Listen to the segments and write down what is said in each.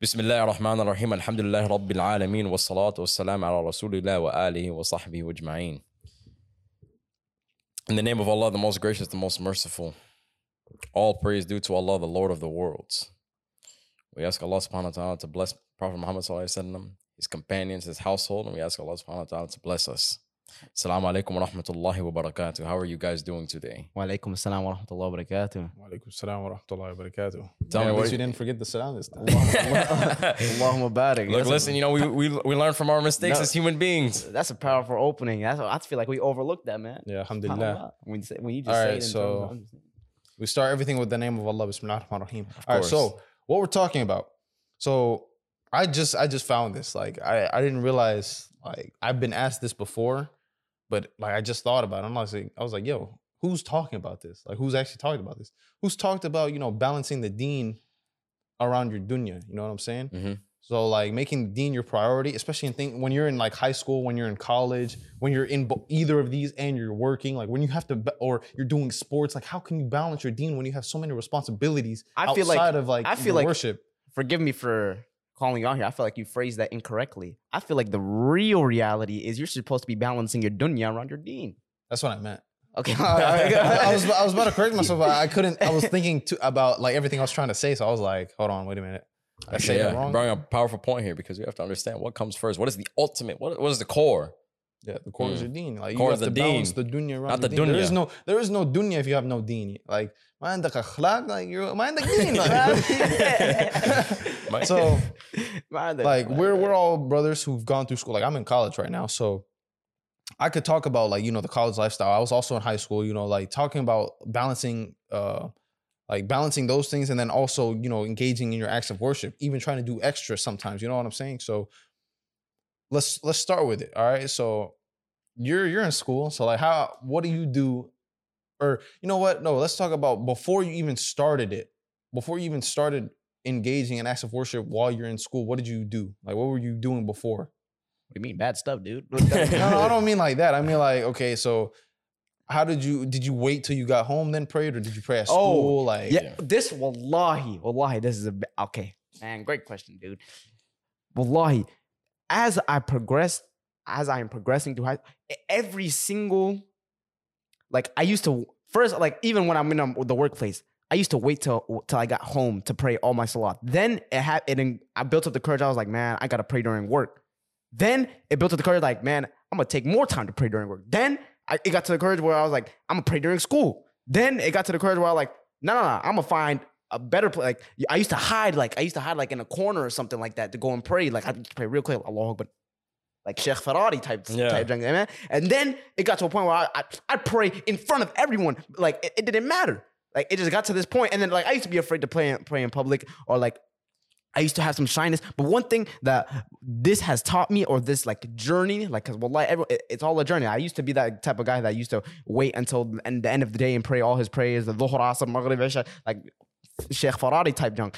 بسم الله الرحمن الرحيم الحمد لله رب العالمين والصلاة والسلام على رسول الله وآله وصحبه أجمعين In the name of Allah, the most gracious, the most merciful, all praise due to Allah, the Lord of the worlds. We ask Allah subhanahu wa ta'ala to bless Prophet Muhammad sallallahu alaihi wasallam, his companions, his household, and we ask Allah subhanahu wa ta'ala to bless us. Assalamu alaikum wa rahmatullahi wa barakatuh. How are you guys doing today? Wa alaikum assalam wa rahmatullahi wa barakatuh. Wa alaikum salam wa rahmatullahi wa barakatuh. Tell me at what least you- you didn't forget the salam this time. Allahumma barik. Look, That's a- listen, you know, we, we, we learn from our mistakes No. as human beings. That's a powerful opening. That's I feel like we overlooked that, man. yeah, alhamdulillah. SubhanAllah. When you, say, when you just All say it in so- terms. We start everything with the name of Allah. Bismillah ar-Rahman ar-Rahim. All right, course. so what we're talking about. So I just I just found this. Like I, I didn't realize like I've been asked this before, but like I just thought about it. I'm like I was like, yo, who's talking about this? Like who's actually talking about this? Who's talked about, you know, balancing the deen around your dunya? You know what I'm saying? Mhm. So like making deen your priority, especially in think when you're in like high school, when you're in college, when you're in bo- either of these and you're working, like when you have to ba- or you're doing sports, like how can you balance your deen when you have so many responsibilities I feel like- outside of like I feel like- worship? Forgive me for calling you out here. I feel like you phrased that incorrectly. I feel like the real reality is you're supposed to be balancing your dunya around your deen. That's what I meant. Okay. I, I was I was about to correct myself, but I couldn't. I was thinking too, about like everything I was trying to say, so I was like, hold on, wait a minute. I Okay, say yeah, it wrong. bring a powerful point here because we have to understand what comes first. What is the ultimate? What, what is the core? Yeah, the core is Mm. your deen. Like Core you is have the to balance deen, the dunya around not the the deen. There is dunya. no there is no dunya if you have no deen. Like ما عندك أخلاق, like you're ما عندك دين. My- Like, so Man, like we're we're all brothers who've gone through school. Like I'm in college right now, so I could talk about like you know the college lifestyle. I was also in high school, you know, like talking about balancing uh like balancing those things and then also, you know, engaging in your acts of worship, even trying to do extra sometimes, you know what I'm saying? So let's let's start with it. All right. So you're you're in school. So like how what do you do or you know what? No, let's talk about before you even started it. Before you even started engaging in acts of worship while you're in school, what did you do? Like what were you doing before? What do you mean bad stuff, dude? no, I don't mean like that. I mean like, okay, so how did you did you wait till you got home then prayed or did you pray at school? Oh, school? like Yeah, this wallahi, wallahi, this is a okay, man. Great question, dude. Wallahi, as I progress, as I am progressing through high, every single, like I used to first, like even when I'm in um, the workplace, I used to wait till till I got home to pray all my salat. Then it had it. I built up the courage. I was like, man, I gotta pray during work. Then it built up the courage, like, man, I'm gonna take more time to pray during work. Then I, it got to the courage where I was like, I'm gonna pray during school. Then it got to the courage where I was like, no, no, no, I'm gonna find a better place. Like I used to hide, like I used to hide like in a corner or something like that to go and pray. Like I pray real quick, Allah but Like Sheikh Ferrari type, Yeah. type thing, man. And then it got to a point where I, I I'd pray in front of everyone. Like it, it didn't matter. Like it just got to this point, and then like I used to be afraid to pray pray in public, or like I used to have some shyness. But one thing that this has taught me, or this like journey, like because wallahi, every, it- it's all a journey. I used to be that type of guy that used to wait until the end, the end of the day and pray all his prayers, the dhuhr, asr, maghrib, isha, like Sheikh Ferrari type junk.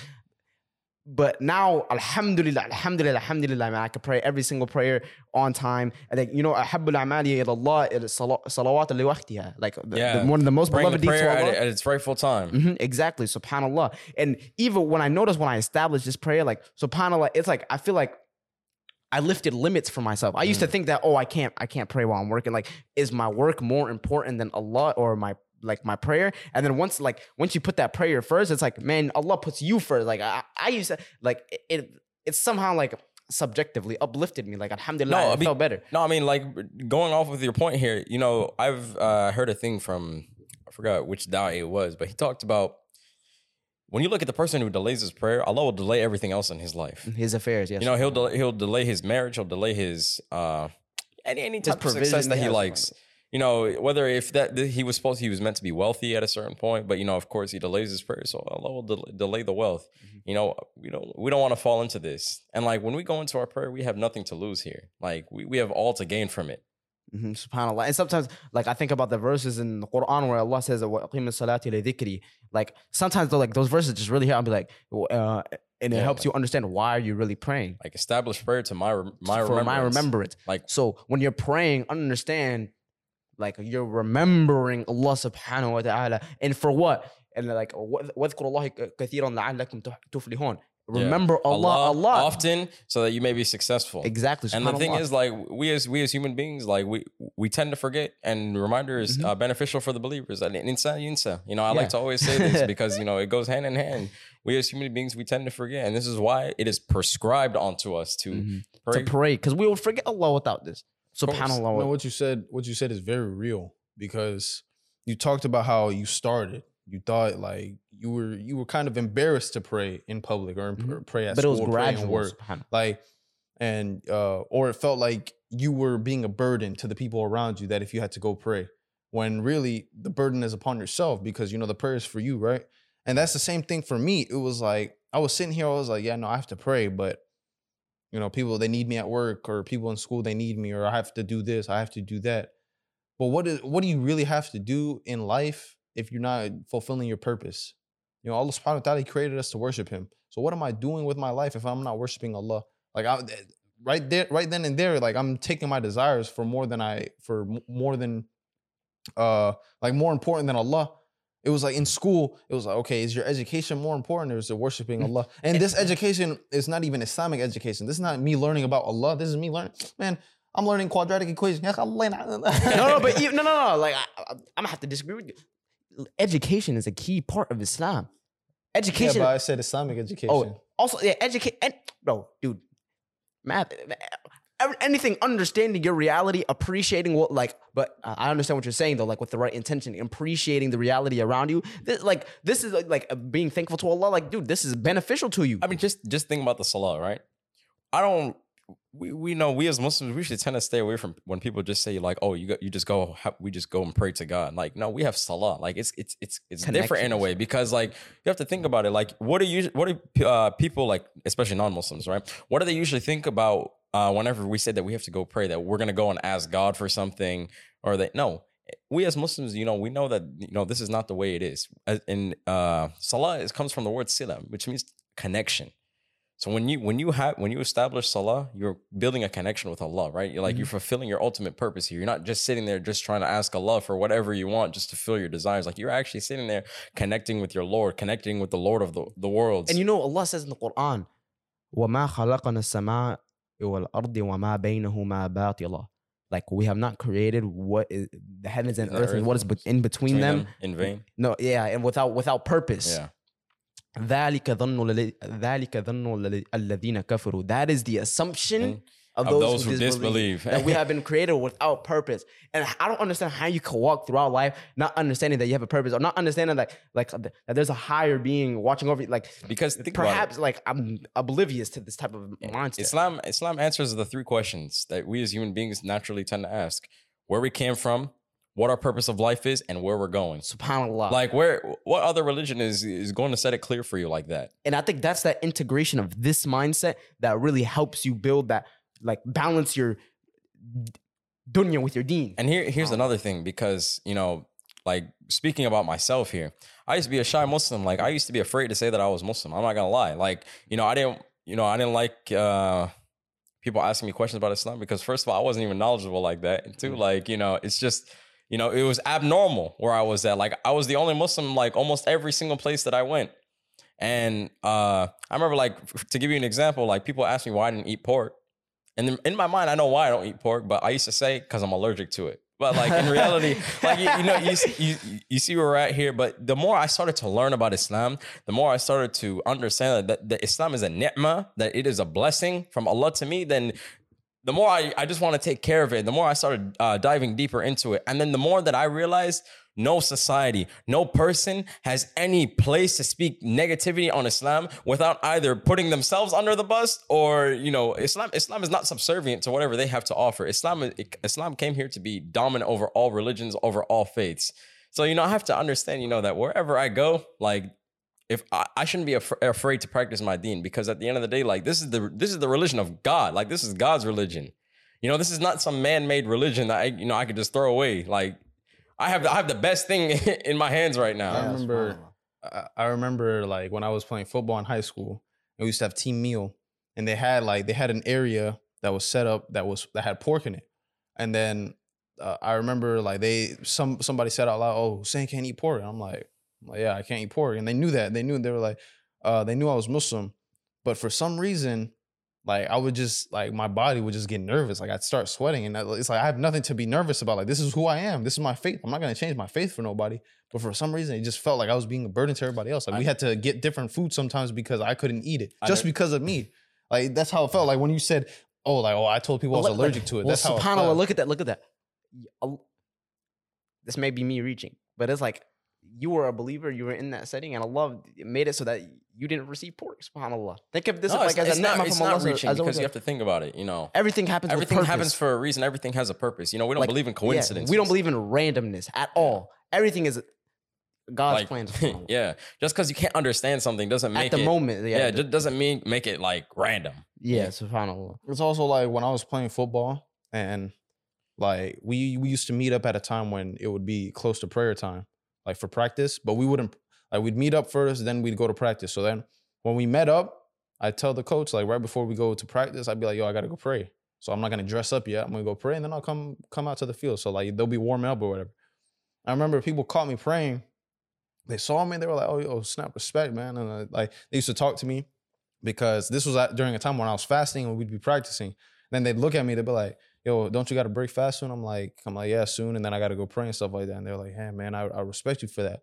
But now, alhamdulillah, alhamdulillah, alhamdulillah, man, I can pray every single prayer on time. And then you know, ahabbul amali ilallah, salawat li. Like, the, yeah. the, one of the most Bring beloved the deeds to Allah. At, at its rightful time. Mm-hmm, exactly, subhanallah. And even when I notice when I establish this prayer, like, subhanallah, it's like, I feel like I lifted limits for myself. I used mm. to think that oh I can't I can't pray while I'm working. Like is my work more important than Allah or my like my prayer? And then once like once you put that prayer first, it's like, man, Allah puts you first. Like I, I used to like it, it it's somehow like subjectively uplifted me. Like alhamdulillah, No, I I mean- felt better. No, I mean, like going off with your point here, you know, I've uh, heard a thing from, I forgot which da'i it was, but he talked about when you look at the person who delays his prayer, Allah will delay everything else in his life. His affairs, yes. You know, he'll delay, he'll delay his marriage, he'll delay his uh, any any type of success that he likes you know, whether if that he was supposed he was meant to be wealthy at a certain point, but you know, of course, he delays his prayer, so uh, Allah will delay the wealth. Mm-hmm. You know, we don't we don't want to fall into this. And like when we go into our prayer, we have nothing to lose here. Like we we have all to gain from it. Mm-hmm. Subhanallah. And sometimes, like I think about the verses in the Quran where Allah says, salati Like sometimes, though, like those verses just really help. I'll be like, uh, and it yeah, helps like, you understand why you really praying. Like establish prayer to my my remembrance. my remembrance. Like so, when you're praying, understand like you're remembering Allah Subhanahu wa Taala, and for what? And like, "وَاذْكُرُوا اللَّهَ كَثِيرًا لَعَلَّكُمْ تُفْلِحُونَ." Yeah. Remember Allah, Allah. often so that you may be successful. Exactly. And the thing subhanallah. is, like we as we as human beings, like we we tend to forget, and reminder is Mhm. uh, beneficial for the believers. And insa yinsa. You know, I Yeah. like to always say this because you know it goes hand in hand. We as human beings, we tend to forget, and this is why it is prescribed onto us to Mhm. pray. to pray because we will forget Allah without this. Subhanallah. No, what you said, what you said is very real because you talked about how you started. You thought like you were you were kind of embarrassed to pray in public or in, Mhm. pray at but it school, was pray in gradual. work, like, and uh, or it felt like you were being a burden to the people around you. That if you had to go pray, when really the burden is upon yourself because you know the prayer is for you, right? And that's the same thing for me. It was like I was sitting here, I was like, yeah, no, I have to pray, but you know, people they need me at work or people in school they need me or I have to do this, I have to do that. But what is what do you really have to do in life if you're not fulfilling your purpose? You know, Allah subhanahu wa ta'ala created us to worship him. So what am I doing with my life if I'm not worshiping Allah? Like I right there right then and there like I'm taking my desires for more than I for more than uh like more important than Allah. It was like in school, it was like, okay, is your education more important or is it worshiping Mm. Allah? And this education is not even Islamic education. This is not me learning about Allah. This is me learning, man, I'm learning quadratic equations. no, no, but you, no, no, no. Like I, I, I'm gonna have to disagree with you. Education is a key part of Islam. Education. yeah, but I said Islamic education. oh, also, yeah, educate. And, bro, dude, math, anything, understanding your reality, appreciating what, like, but uh, I understand what you're saying though, like with the right intention, appreciating the reality around you. This, like, this is like, like being thankful to Allah. Like, dude, this is beneficial to you. I mean, just just think about the salah, right? I don't. We, we know we as Muslims we should tend to stay away from when people just say like, oh, you go, you just go, we just go and pray to God. Like, no, we have salah. Like, it's it's it's it's different in a way because like you have to think about it. Like, what do you what do uh, people like, especially non-Muslims, right? What do they usually think about uh, whenever we say that we have to go pray that we're gonna go and ask God for something or that no. We as Muslims, you know, we know that you know this is not the way it is. As- In uh, salah, it comes from the word sila, which means connection. So when you when you have when you establish salah, you're building a connection with Allah, right? You're like you're fulfilling your ultimate purpose here. You're not just sitting there just trying to ask Allah for whatever you want just to fill your desires. Like you're actually sitting there connecting with your Lord, connecting with the Lord of the, the worlds. And you know, Allah says in the Quran, وَمَا خَلَقَنَا السَّمَاءَ وَالْأَرْضِ وَمَا بَيْنَهُمَا بَاطِلًا Like we have not created what is the heavens and The earth and earth what is be- in between, between them. them in vain. No, yeah, and without without purpose. Yeah. ذلك ظن الذي- ذلك ظن الذي- الذين كفروا. That is the assumption And of, of those, those who, who disbelieve, disbelieve. that we have been created without purpose. And I don't understand how you can walk throughout life not understanding that you have a purpose or not understanding that like that there's a higher being watching over you. Like Because think perhaps like I'm oblivious to this type of mindset. Islam Islam answers the three questions that we as human beings naturally tend to ask: where we came from, what our purpose of life is, and where we're going. Subhanallah. Like where what other religion is is going to set it clear for you like that? and I think that's that integration of this mindset that really helps you build that like balance your dunya with your deen. And here here's another thing because you know, like speaking about myself here, I used to be a shy Muslim. Like I used to be afraid to say that I was Muslim. I'm not gonna lie. Like you know, I didn't you know I didn't like. uh People asking me questions about Islam because first of all, I wasn't even knowledgeable like that. And two, like, you know, it's just, you know, it was abnormal where I was at. Like I was the only Muslim like almost every single place that I went. And uh I remember like f- to give you an example, like people asked me why I didn't eat pork. And in my mind, I know why I don't eat pork, but I used to say because I'm allergic to it. But like in reality, like you, you know, you, you you see where we're at here. But the more I started to learn about Islam, the more I started to understand that, that Islam is a ni'mah, that it is a blessing from Allah to me. Then the more I, I just want to take care of it, the more I started uh, diving deeper into it. And then the more that I realized no society, no person has any place to speak negativity on Islam without either putting themselves under the bus or, you know, Islam Islam is not subservient to whatever they have to offer. Islam Islam came here to be dominant over all religions, over all faiths. So, you know, I have to understand, you know, that wherever I go, like if I, I shouldn't be af- afraid to practice my deen because at the end of the day, like this is the this is the religion of God. Like this is God's religion. You know, this is not some man-made religion that I you know I could just throw away. Like I have the, I have the best thing in my hands right now. I remember, I, I remember like when I was playing football in high school, and we used to have team meal, and they had like they had an area that was set up that was that had pork in it, and then uh, I remember like they some somebody said out loud, "Oh, Hussein can't eat pork," and I'm like, I'm like, "Yeah, I can't eat pork," and they knew that. They knew they were like, uh, they knew I was Muslim, But for some reason, like I would just like my body would just get nervous. Like I'd start sweating, and it's like I have nothing to be nervous about. Like this is who I am. This is my faith. I'm not gonna change my faith for nobody. But for some reason, it just felt like I was being a burden to everybody else. Like we had to get different food sometimes because I couldn't eat it I just because of me. Like that's how it felt. Like when you said, "Oh, like oh, I told people I was Well, look- allergic to it." Well, That's how subhanallah, look at that. Look at that. This may be me reaching, but it's like you were a believer. You were in that setting, and Allah made it so that you didn't receive pork. Subhanallah. Think of this No, like it's, as it's a not, ni'mah it's from not reaching as a- because you have to think about it. You know, everything happens. with everything happens for a reason. Everything has a purpose. You know, we don't Like, believe in Yeah, coincidence. we don't believe in randomness at all. Everything is God's like, plan. yeah, just because you can't understand something doesn't make At the it. moment, yeah, yeah, the- just doesn't mean make it like random. yeah, subhanallah. It's also like when I was playing football and like we we used to meet up at a time when it would be close to prayer time, like for practice, but we wouldn't like we'd meet up first, then we'd go to practice. So then when we met up, I'd tell the coach, like right before we go to practice, I'd be like, yo, I gotta go pray. So I'm not gonna dress up yet. I'm gonna go pray and then I'll come come out to the field. So like they'll be warming up or whatever. I remember people caught me praying. They saw me, they were like, oh, yo, snap respect, man. And uh, like they used to talk to me because this was at, during a time when I was fasting and we'd be practicing. Then they'd look at me, they'd be like, "Yo, don't you got to break fast soon?" I'm like, "I'm like, yeah, soon." And then I got to go pray and stuff like that. And they're like, "Hey, man, I, I respect you for that."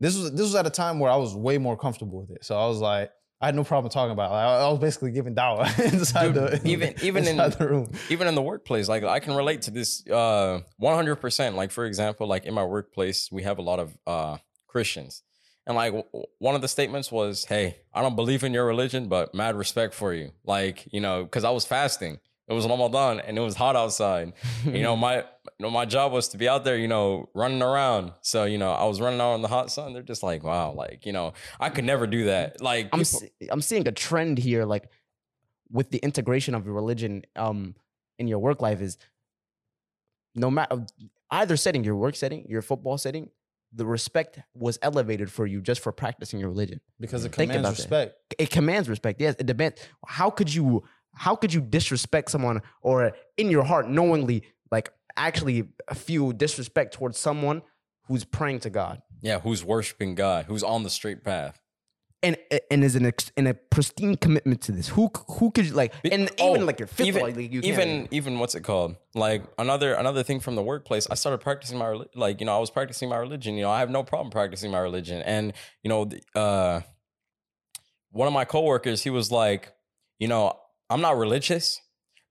This was this was at a time where I was way more comfortable with it, so I was like, I had no problem talking about. It. Like, I, I was basically giving dawah inside Dude, the even- even in- the room. even in the workplace like i can relate to this uh 100% like for example like in my workplace we have a lot of uh christians and like w- one of the statements was hey i don't believe in your religion but mad respect for you like you know because i was fasting it was ramadan and it was hot outside you know my you know my job was to be out there you know running around so you know i was running out in the hot sun they're just like wow like you know i could never do that like I'm people- se- I'm seeing a trend here, like with the integration of religion um in your work life is no matter either setting, your work setting, your football setting, the respect was elevated for you just for practicing your religion. because it Think commands about that. respect. It commands respect. Yes, it demands. How could you? How could you disrespect someone or in your heart knowingly, like actually feel disrespect towards someone who's praying to God? yeah who's worshiping god who's on the straight path and and is an ex, in a pristine commitment to this. Who who could like and oh, even like your fifth even like, you even even what's it called like another another thing from the workplace i started practicing my like you know i was practicing my religion you know i have no problem practicing my religion and you know uh one of my coworkers he was like you know i'm not religious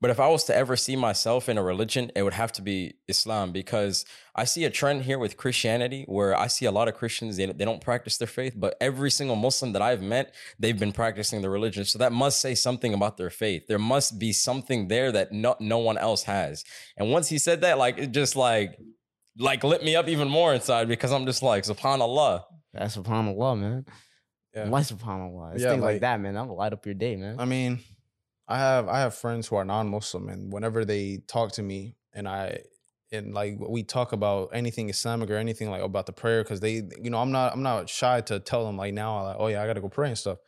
but if i was to ever see myself in a religion it would have to be islam because i see a trend here with christianity where i see a lot of christians they, they don't practice their faith but every single muslim that i've met they've been practicing the religion. So that must say something about their faith. There must be something there that no, no one else has. And once he said that, like it just like like lit me up even more inside because I'm just like, subhanallah. that's subhanallah, man. Yeah. Why subhanallah? It's Yeah, things like, like- that, man. That'll light up your day, man. I mean, I have I have friends who are non-Muslim, and whenever they talk to me, and I and like we talk about anything Islamic or anything like about the prayer, because they, you know, I'm not I'm not shy to tell them like now, like, oh yeah, I gotta go pray and stuff.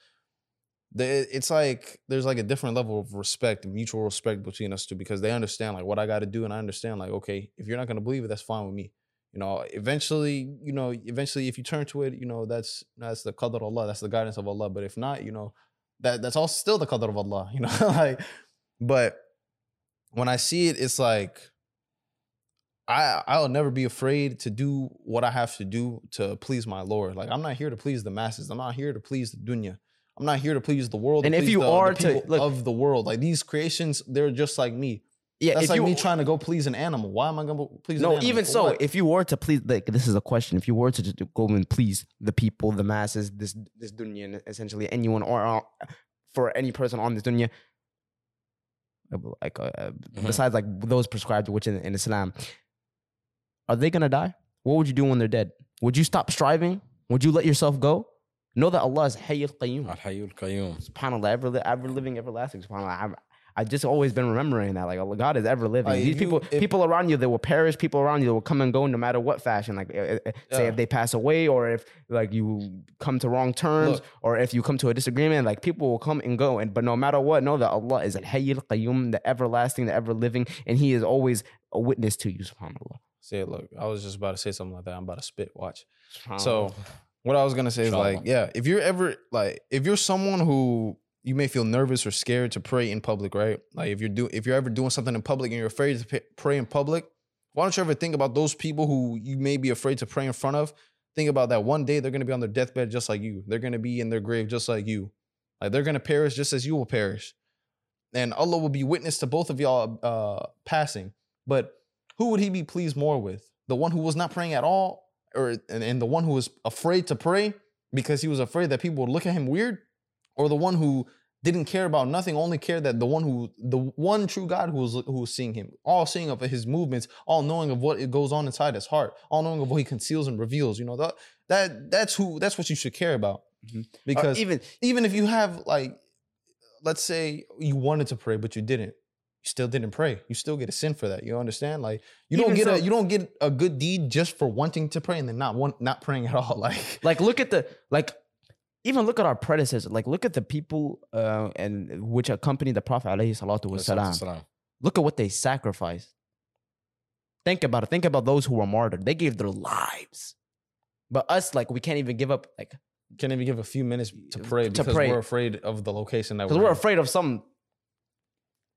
They, it's like there's like a different level of respect, mutual respect between us two, because they understand like what I got to do, and I understand like okay, if you're not gonna believe it, that's fine with me. You know, eventually, you know, eventually, if you turn to it, you know, that's that's the qadr Allah, that's the guidance of Allah. But if not, you know, that that's all still the qadr of Allah, you know, like but when I see it, it's like I I'll never be afraid to do what I have to do to please my Lord. Like I'm not here to please the masses. I'm not here to please the dunya. I'm not here to please the world. And if you the- the are to- look- of the world, like these creations, they're just like me. Yeah, That's if like you, me trying to go please an animal. Why am I gonna please? an animal? No, animal? even so, what? if you were to please, like this is a question. If you were to just go and please the people, the masses, this this dunya, essentially anyone or uh, for any person on this dunya, like uh, uh, Mhm. besides like those prescribed which in, in Islam, are they gonna die? What would you do when they're dead? Would you stop striving? Would you let yourself go? Know that Allah is Hayy al-Qayyum. Al-Hayyul Qayyum. SubhanAllah, ever, ever living, everlasting. SubhanAllah. I'm, just always been remembering that, like God is ever living. Like, These you- people, if- people around you, they will perish. People around you, they will come and go, no matter what fashion. Like, uh, say if they pass away, or if like you come to wrong terms, Look. or if you come to a disagreement. Like people will come and go, and but no matter what, know that Allah is Al Hayy Al Qayyum, the everlasting, the ever living, and He is always a witness to you. SubhanAllah. say, look, I was just about to say something like that. I'm about to spit. Watch. So what I was gonna say is like, yeah, if you're ever like, if you're someone who you may feel nervous or scared to pray in public, right? Like if you're do if you're ever doing something in public and you're afraid to pray in public, why don't you ever think about those people who you may be afraid to pray in front of? Think about that one day they're gonna be on their deathbed just like you. They're gonna be in their grave just like you. Like they're gonna perish just as you will perish. And Allah will be witness to both of y'all uh passing. But who would he be pleased more with? The one who was not praying at all, or and, and the one who was afraid to pray because he was afraid that people would look at him weird, or the one who didn't care about nothing, only cared that the one who the one true God who was who was seeing him, all seeing of his movements, all knowing of what it goes on inside his heart, all knowing of what he conceals and reveals. You know that that that's who that's what you should care about. Mhm. Or Because even even if you have like let's say you wanted to pray but you didn't you still didn't pray you still get a sin for that you understand like you don't get a you don't get a good deed just for wanting to pray and then not want not praying at all like like look at the like even look at our predecessors like look at the people uh and which accompanied the prophet alayhi salatu wasalam look at what they sacrificed. Think about it. Think about those who were martyred. They gave their lives. But us like we can't even give up like can't even give a few minutes to pray To because pray. we're afraid of the location that we're, Because we're afraid of some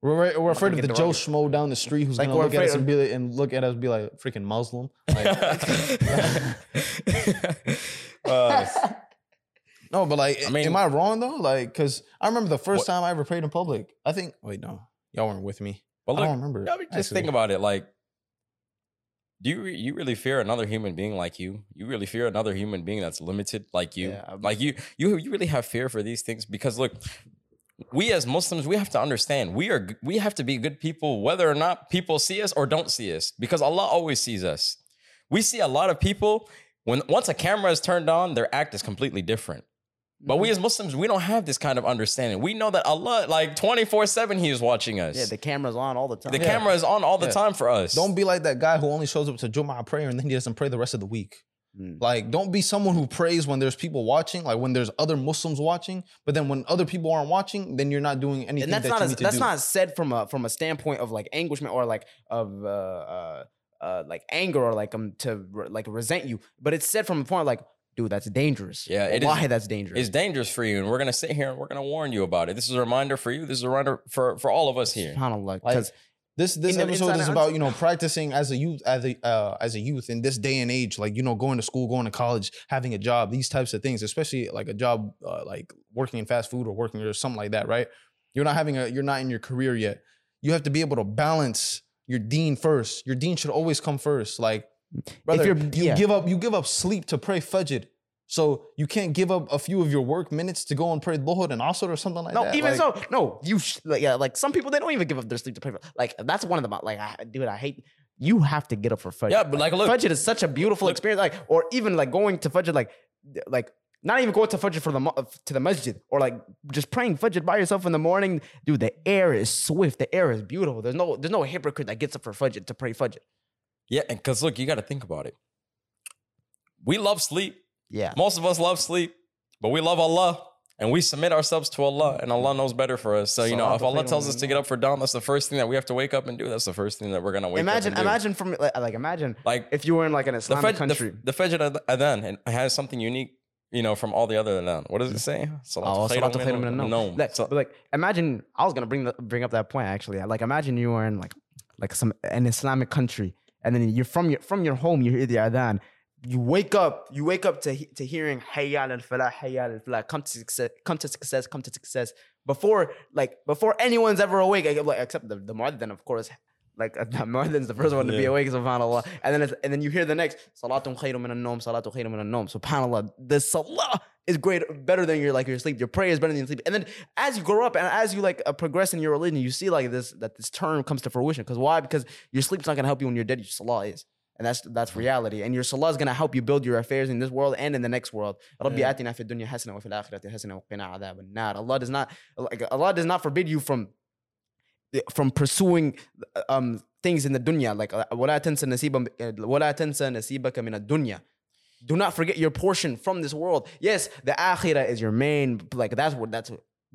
we're, we're, afraid of the the Joe Schmo down the street who's Like, gonna look at us and be like, and look at us and be like freaking Muslim. Like, Uh, no, but like, I mean- am I wrong though? Like, because I remember the first What- time I ever prayed in public. I think. Wait, no, y'all weren't with me. but I don't remember. I mean, just actually. think about it. Like, do you re- you really fear another human being like you? You really fear another human being that's limited like you? Yeah, like you, you, you really have fear for these things because look, we as Muslims, we have to understand we are we have to be good people, whether or not people see us or don't see us, because Allah always sees us. We see a lot of people when once a camera is turned on, their act is completely different. But Mm-hmm. we as Muslims, we don't have this kind of understanding. We know that Allah, like 24 7, He is watching us. yeah the camera's on all the time The camera is on all the Yeah. time for us. Don't be like that guy who only shows up to Jum'ah prayer and then he doesn't pray the rest of the week. Mm. Like, don't be someone who prays when there's people watching, like when there's other Muslims watching. But then when other people aren't watching, then you're not doing anything and that's that not you as, need to that's do. not said from a from a standpoint of like anguishment or like of uh uh, uh like anger or like um to re- like resent you but it's said from a point like dude that's dangerous Yeah, it is- why that's dangerous It's dangerous for you, and we're gonna sit here and we're gonna warn you about it. This is a reminder for you. This is a reminder for for all of us here. subhanallah Like, because This this episode is about you know practicing as a youth as a uh, as a youth in this day and age, like you know going to school, going to college, having a job, these types of things, especially like a job uh, like working in fast food or working or something like that, right? You're not having a you're not in your career yet. You have to be able to balance your deen first. Your deen should always come first. Like brother, you're- you yeah. give up you give up sleep to pray fajr. So you can't give up a few of your work minutes to go and pray Dhuhr and Asr or something like no that. No, even Like, so no you sh- like yeah like some people they don't even give up their sleep to pray for like that's one of them like I, dude I hate you have to get up for Fajr Yeah, but like, look, Fajr is such a beautiful Look- experience like or even like going to Fajr like like not even going to Fajr for the to the masjid or like just praying Fajr by yourself in the morning dude the air is swift the air is beautiful there's no there's no hypocrite that gets up for Fajr to pray Fajr yeah, and because look, you got to think about it. We love sleep. yeah Most of us love sleep, but we love Allah. And we submit ourselves to Allah, and Allah knows better for us. So, you know, if Allah tells us to get up for dawn, that's the first thing that we have to wake up and do. That's the first thing that we're going to wake imagine up and do. imagine from like, like imagine Like, if you were in like an the, Islamic Fajr, country the, the Fajr Adhan and it has something unique, you know, from all the other Adhan. What does it say? Oh, Salatul Salatul khairum khairum min min an-nawm. an-nawm. Like, So- like, imagine I was gonna bring the, bring up that point actually. Like, imagine you were in like like some an Islamic country, and then you're from your from your home. You hear the adhan. You wake up. You wake up to to hearing Hayya al falah, Hayya al falah. Come to success. Come to success. Come to success. Before like before anyone's ever awake, except the the muaddin, of course. Like the muadzin's the first one to be Yeah. awake, subhanallah. And then it's, and then you hear the next Salatun khairum min an-nawm, Salatun khairum min an-nawm. Subhanallah. The salah is great, better than your like your sleep. Your prayer is better than your sleep. And then as you grow up and as you like uh, progress in your religion, you see like this that this term comes to fruition. Because why? Because your sleep's not gonna help you when you're dead. Your salah is. And that's that's reality. And your salah is gonna help you build your affairs in this world and in the next world. رَبِّ Yeah. آتِنَا فِي الدُّنْيَا حَسَنَةً وَفِي الْآخِرَةِ حَسَنَةً وَقِنَا عَذَابَ النَّارِ Allah does not like Allah does not forbid you from from pursuing um things in the dunya like uh, ولا تنسى نصيبا ولا تنسى نصيبك من الدنيا do not forget your portion from this world yes the akhirah is your main like that's what that's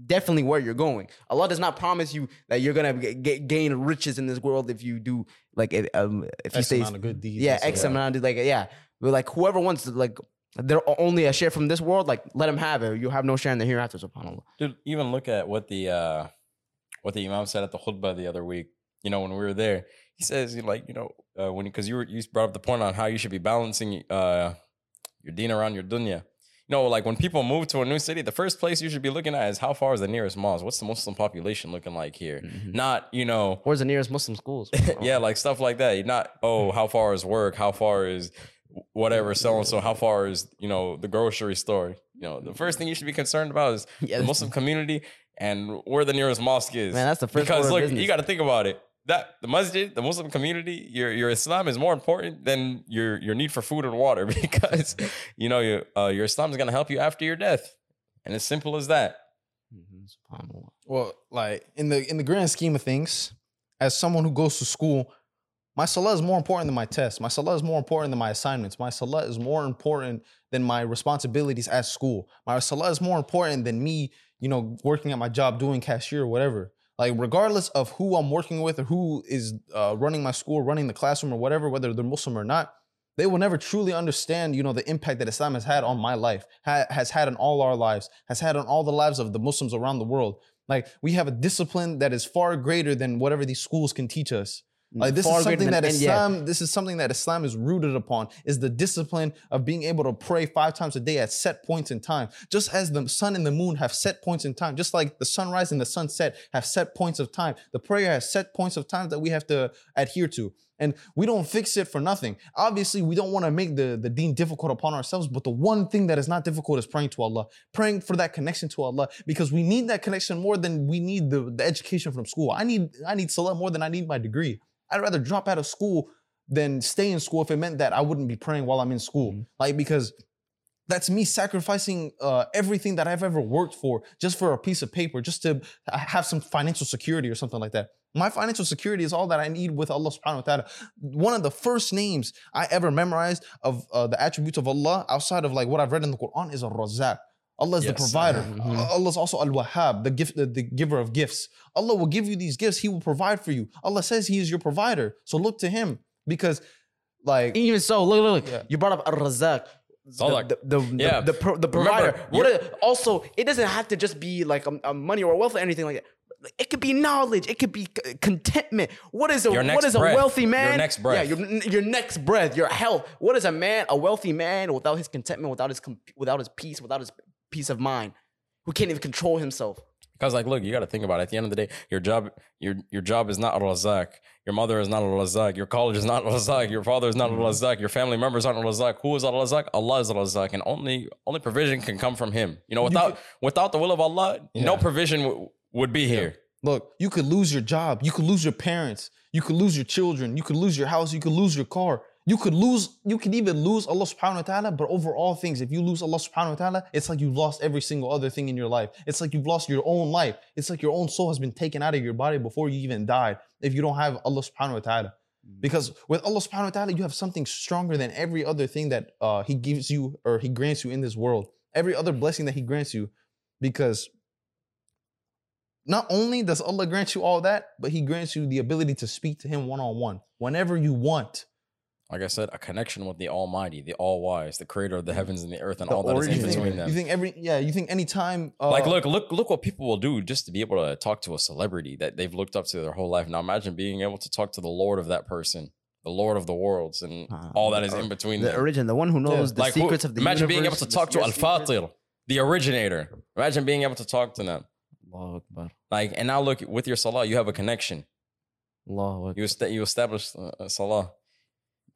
definitely where you're going allah does not promise you that you're gonna g- g- gain riches in this world if you do like um if you say X stay amount of good deeds. yeah and stuff. x amount of like yeah but like whoever wants to like they're only a share from this world. Like let them have it. You have no share in the hereafter. Subhanallah. Dude, even look at what the uh what the imam said at the khutbah the other week. You know, when we were there, he says, he like, you know, uh, when because you were you brought up the point on how you should be balancing uh your deen around your dunya. You know, like when people move to a new city, the first place you should be looking at is how far is the nearest mosque? What's the Muslim population looking like here? Mm-hmm. Not, you know, Where's the nearest Muslim schools? yeah, like stuff like that. Not, oh, how far is work? How far is whatever, so and so? How far is, you know, the grocery store? You know, the first thing you should be concerned about is Yeah, the Muslim community and where the nearest mosque is. Man, that's the first Because look, business. you got to think about it. That the masjid, the Muslim community, your your Islam is more important than your your need for food and water because you know your uh, your Islam is gonna help you after your death, and as simple as that. Mhm, Well, like in the in the grand scheme of things, as someone who goes to school, my salah is more important than my test. My salah is more important than my assignments. My salah is more important than my responsibilities at school. My salah is more important than me, you know, working at my job, doing cashier or whatever. Like regardless of who I'm working with or who is uh, running my school, running the classroom or whatever, whether they're Muslim or not, they will never truly understand, you know, the impact that Islam has had on my life, ha- has had on all our lives, has had on all the lives of the Muslims around the world. Like we have a discipline that is far greater than whatever these schools can teach us. Like mm, this is something than that any- yeah. Islam, this is something that Islam is rooted upon, is the discipline of being able to pray five times a day at set points in time. Just as the sun and the moon have set points in time, just like the sunrise and the sunset have set points of time. The prayer has set points of time that we have to adhere to. And we don't fix it for nothing. Obviously, we don't want to make the, the deen difficult upon ourselves, but the one thing that is not difficult is praying to Allah, praying for that connection to Allah, because we need that connection more than we need the, the education from school. I need I need salah more than I need my degree. I'd rather drop out of school than stay in school if it meant that I wouldn't be praying while I'm in school. Like because that's me sacrificing uh, everything that I've ever worked for just for a piece of paper, just to have some financial security or something like that. My financial security is all that I need with Allah subhanahu wa ta'ala. One of the first names I ever memorized of uh, the attributes of Allah outside of like what I've read in the Quran is Ar-Razzaq. Allah is the Yes. provider. Mhm. Allah is also Al-Wahhab, the gift, the, the giver of gifts. Allah will give you these gifts. He will provide for you. Allah says He is your provider. So look to Him because, like, Even so, look, look, look. Yeah. You brought up Ar-Razzaq. Salak. The, the, the, Yeah. the, the, pro- the Remember, provider. What is, also, it doesn't have to just be like a, um, money or wealth or anything like that. It could be knowledge. It could be contentment. What is a Your what a breath. wealthy Your man? next breath. Yeah, your, your next breath. Your health. What is a man? A wealthy man without his contentment, without his com- without his peace, without his peace of mind, who can't even control himself. Because like, look, you got to think about it. At the end of the day, your job, your your job is not al razak. Your mother is not al razak. Your college is not al razak. Your father is not mm-hmm. al razak. Your family members aren't al razak. Who is al razak? Allah is al razak, and only only provision can come from Him. You know, without without the will of Allah, no provision w- would be here. Look, you could lose your job. You could lose your parents. You could lose your children. You could lose your house. You could lose your car. You could lose, you could even lose Allah subhanahu wa ta'ala. But over all things, if you lose Allah subhanahu wa ta'ala, it's like you've lost every single other thing in your life. It's like you've lost your own life. It's like your own soul has been taken out of your body before you even died if you don't have Allah subhanahu wa ta'ala. Because with Allah subhanahu wa ta'ala, you have something stronger than every other thing that uh, He gives you or He grants you in this world. Every other blessing that He grants you. Because not only does Allah grant you all that, but He grants you the ability to speak to Him one on one whenever you want. Like I said, a connection with the Almighty, the All Wise, the Creator of the heavens and the earth, and The all that is in origin. You between think, them. you think every yeah, you think anytime uh, like look look look what people will do just to be able to talk to a celebrity that they've looked up to their whole life now imagine being able to talk to the lord of that person the lord of the worlds and Ah, all that is the- in between The them. origin, the one who knows the Like, who- secrets of the imagine being able to talk to al secrets. fatir the originator imagine being able to talk to them Allahu Akbar. like and now look with your salah you have a connection Allahu Akbar. you est- you establish uh, uh, salah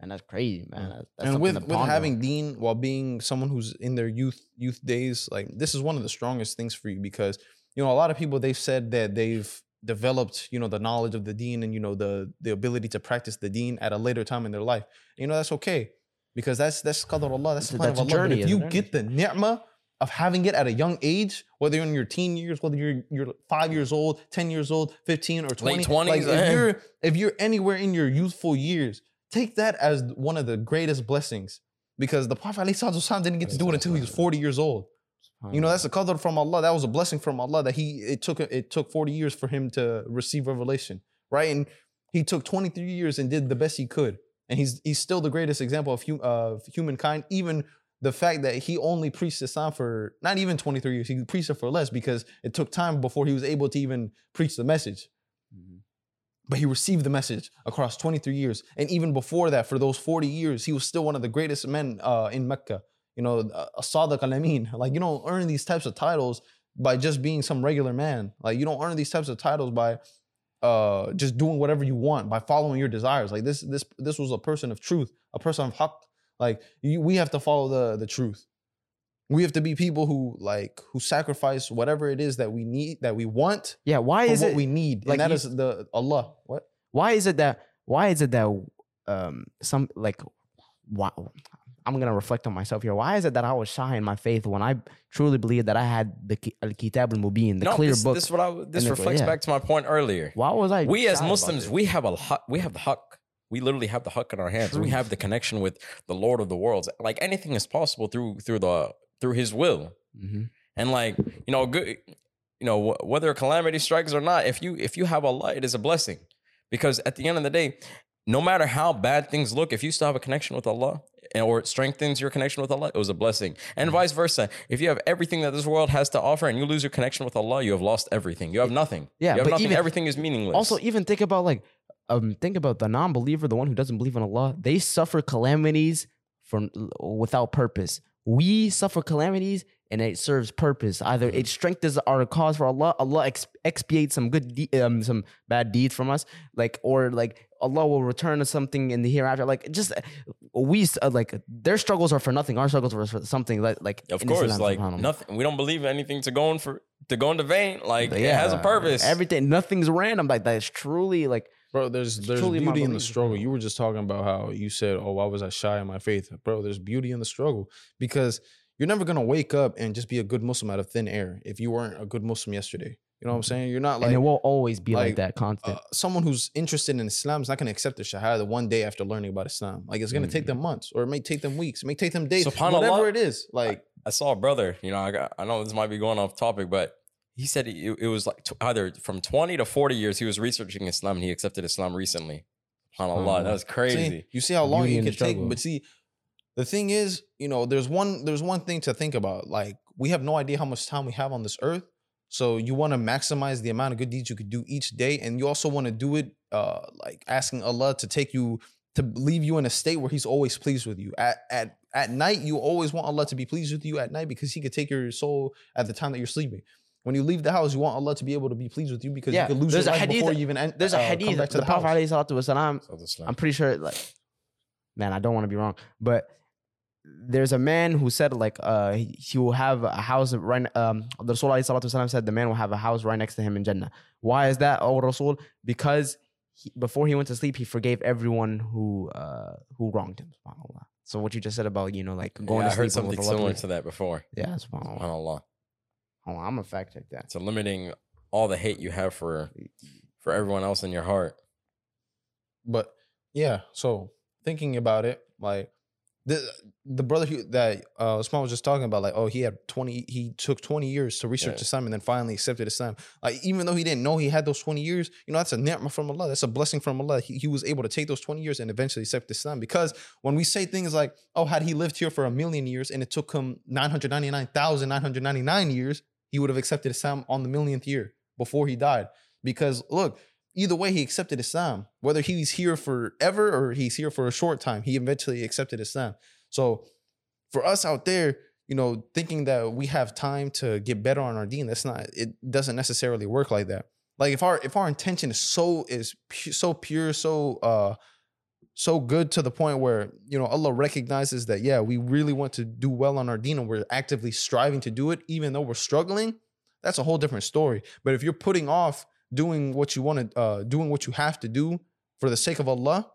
And that's crazy, man. That's, that's and with with having Deen while being someone who's in their youth youth days, like this is one of the strongest things for you because you know a lot of people they've said that they've developed you know the knowledge of the Deen and you know the the ability to practice the Deen at a later time in their life. You know that's okay because that's that's qadar Allah. That's the plan That's of a Allah. journey, if you get the ni'mah of having it at a young age, whether you're in your teen years, whether you're you're five years old, ten years old, fifteen or twenty, 20s, like if eh. you're if you're anywhere in your youthful years, take that as one of the greatest blessings. Because the Prophet ﷺ didn't get to do it until he was 40 years old. You know, that's a qadr from Allah. That was a blessing from Allah that he it took it took 40 years for him to receive revelation. Right. And he took 23 years and did the best he could. And he's he's still the greatest example of, hum, of humankind, even the fact that he only preached Islam for not even 23 years, he preached it for less because it took time before he was able to even preach the message. But he received the message across 23 years. And even before that, for those 40 years, he was still one of the greatest men uh, in Mecca. You know, a Sadiq al Amin. Like, you don't earn these types of titles by just being some regular man. Like, you don't earn these types of titles by uh, just doing whatever you want, by following your desires. Like, this, this, this was a person of truth, a person of haqq. Like, you, we have to follow the, the truth. We have to be people who like who sacrifice whatever it is that we need that we want Yeah, why is what it we need, like and that you- is the Allah. What? why is it that why is it that um some like wow I'm gonna reflect on myself here. Why is it that I was shy in my faith when I truly believed that I had the Al Kitab al Mubin, the no, clear this, book? this is what I this reflects yeah. back to my point earlier. Why was I? we as shy about Muslims, this? we have a haq, we have the haqq. We literally have the haqq in our hands. We have the connection with the Lord of the worlds. Like anything is possible through through the through His will. Mhm. And like you know, good. You know wh- whether a calamity strikes or not. If you if you have Allah, it is a blessing, because at the end of the day, no matter how bad things look, if you still have a connection with Allah or it strengthens your connection with Allah, it was a blessing. And vice versa. If you have everything that this world has to offer and you lose your connection with Allah, you have lost everything. You have nothing. Yeah, you have but nothing. even- everything is meaningless. Also, even think about like, um, think about the non-believer, the one who doesn't believe in Allah. They suffer calamities from without purpose. We suffer calamities, and it serves purpose. Either Mm-hmm. it strengthens our cause for Allah. Allah ex- expiates some good, de- um, some bad deeds from us, like or like Allah will return us something in the hereafter. Like just we uh, like their struggles are for nothing. Our struggles are for something. Like like of course, Islam, like nothing. We don't believe anything to go in for to go into vain. Like But it has a purpose. Everything, nothing's random. Like that's truly like Bro, there's there's truly beauty in the belief. struggle. You were just talking about how you said, "Oh, why was I shy in my faith?" Bro, there's beauty in the struggle because you're never gonna wake up and just be a good Muslim out of thin air if you weren't a good Muslim yesterday. You know what I'm saying? You're not like and it like will always be like, like, that constant. uh, someone who's interested in Islam is not gonna accept the Shahada one day after learning about Islam. Like it's gonna take them months, or it may take them weeks, it may take them days, Subhanallah. whatever it is. Like I saw a brother. You know, I got. I know this might be going off topic, but he said it, it was like t- either from twenty to forty years. He was researching Islam and he accepted Islam recently. SubhanAllah, SubhanAllah. that was See, crazy. you see how long Beauty you in the can take, but see, the thing is, you know, there's one there's one thing to think about. Like we have no idea how much time we have on this earth. So you want to maximize the amount of good deeds you could do each day, and you also want to do it uh like asking Allah to take you to leave you in a state where He's always pleased with you. At at at night, you always want Allah to be pleased with you at night because He could take your soul at the time that you're sleeping. When you leave the house, you want Allah to be able to be pleased with you because Yeah, you could lose your there's a life hadith- before you even en- There's a uh, come hadith. back to The, the, Prophet house. alayhi salatu wasalam, I'm pretty sure like man, I don't want to be wrong, but there's a man who said like uh he, he will have a house right um the Rasul alayhi salatu wasalam said the man will have a house right next to him in Jannah. Why is that, oh Rasul? Because he, before he went to sleep, he forgave everyone who uh who wronged him. SubhanAllah. So what you just said about you know like going yeah, I to heard sleep with something similar to that before. Yeah, subhanAllah. SubhanAllah. Hold on, I'm gonna fact check that. So limiting all the hate you have for for everyone else in your heart. But yeah, so thinking about it, like the the brother who, that uh Usman was just talking about, like, oh, he had 20, he took 20 years to research Yeah. Islam and then finally accepted Islam. Like, even though he didn't know he had those 20 years, you know, that's a ni'mah from Allah. That's a blessing from Allah. He, he was able to take those 20 years and eventually accept Islam. Because when we say things like, oh, had he lived here for a million years and it took him 999,999 years, he would have accepted Islam on the millionth year before he died. Because look, either way, he accepted Islam. Whether he's here forever or he's here for a short time, he eventually accepted Islam. So for us out there, you know, thinking that we have time to get better on our deen, that's not. It doesn't necessarily work like that. Like if our if our intention is so is pu- so pure, so uh so good to the point where you know Allah recognizes that yeah we really want to do well on our deen and we're actively striving to do it even though we're struggling that's a whole different story but if you're putting off doing what you want to uh doing what you have to do for the sake of Allah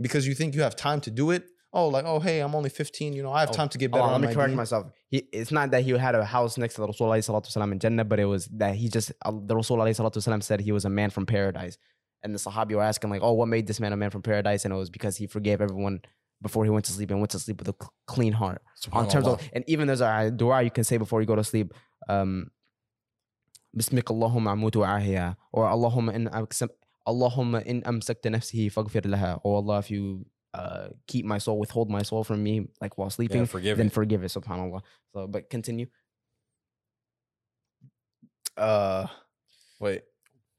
because you think you have time to do it oh like oh hey I'm only 15 you know I have Oh, time to get better on, on let me correct deen. myself. He, it's not that he had a house next to the Rasul alayhi salatu wasalam in Jannah, but it was that he just uh, the Rasul alayhi salatu wasalam said he was a man from paradise. And the Sahabi were asking like, "Oh, what made this man a man from paradise?" And it was because he forgave everyone before he went to sleep and went to sleep with a clean heart. On terms of, and even there's a dua you can say before you go to sleep. Um, Allahumma amutu ahya, or Allahumma in amsak- Allahumma in amsakta nafsihi faghfir laha. Oh Allah, if you uh, keep my soul, withhold my soul from me, like while sleeping, Yeah, forgive then it. forgive it, subhanAllah. So, but continue. Uh, wait,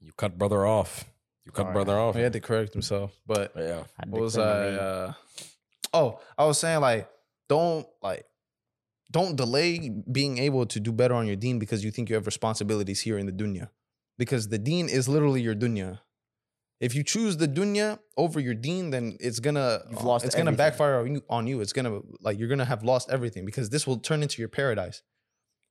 You cut brother off. You cut Alright. brother off. he had to correct himself, but Yeah. Had what was clear I? Uh, oh, I was saying like, don't like, don't delay being able to do better on your deen because you think you have responsibilities here in the dunya, because the deen is literally your dunya. If you choose the dunya over your deen, then it's gonna You've lost it's gonna backfire on you, on you. It's gonna like you're gonna have lost everything because this will turn into your paradise.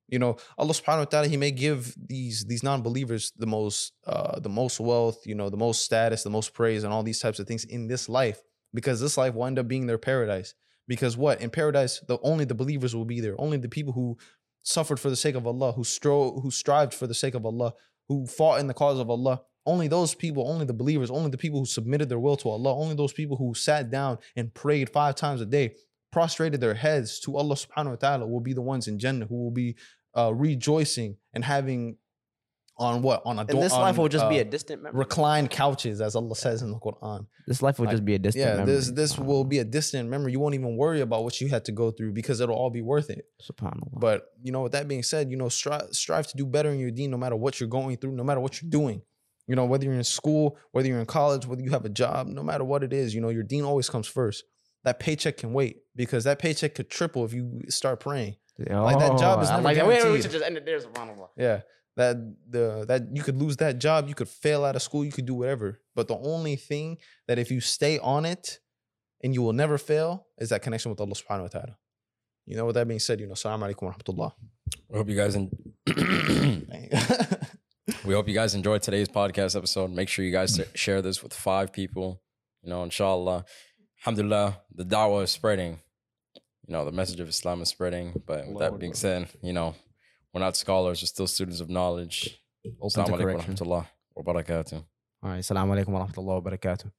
You know, Allah subhanahu wa ta'ala, He may give these these non-believers the most uh the most wealth, you know, the most status, the most praise, and all these types of things in this life, because this life will end up being their paradise. Because what? In paradise, the only the believers will be there. Only the people who suffered for the sake of Allah, who strove, who strived for the sake of Allah, who fought in the cause of Allah. Only those people, only the believers, only the people who submitted their will to Allah, only those people who sat down and prayed five times a day, prostrated their heads to Allah subhanahu wa ta'ala will be the ones in Jannah who will be uh, rejoicing and having on what? On a And this life on, will just be uh, a distant memory. reclined couches, as Allah says in the Quran. This life will like, just be a distant Yeah, memory. this this will be a distant memory. You won't even worry about what you had to go through because it'll all be worth it. Subhanallah. But you know, with that being said, you know, strive strive to do better in your deen, no matter what you're going through, no matter what you're doing. You know, whether you're in school, whether you're in college, whether you have a job, no matter what it is, you know, your deen always comes first. That paycheck can wait because that paycheck could triple if you start praying. Like, that job is Oh, never like that. Wait, wait, we guaranteed. should just end it there, subhanAllah. Yeah. That the that you could lose that job, you could fail out of school, you could do whatever. But the only thing that if you stay on it and you will never fail is that connection with Allah subhanahu wa ta'ala. You know, with that being said, you know, Assalamu alaikum wa rahmatullah. We hope you guys en- we hope you guys enjoyed today's podcast episode. Make sure you guys share this with five people. You know, inshallah. Alhamdulillah, the da'wah is spreading. You know, the message of Islam is spreading. But with that being said, you know, we're not scholars, we're still students of knowledge. Open Assalamu alaikum wa rahmatullah wa barakatuh. All right. Assalamu alaikum wa rahmatullahi wa barakatuh.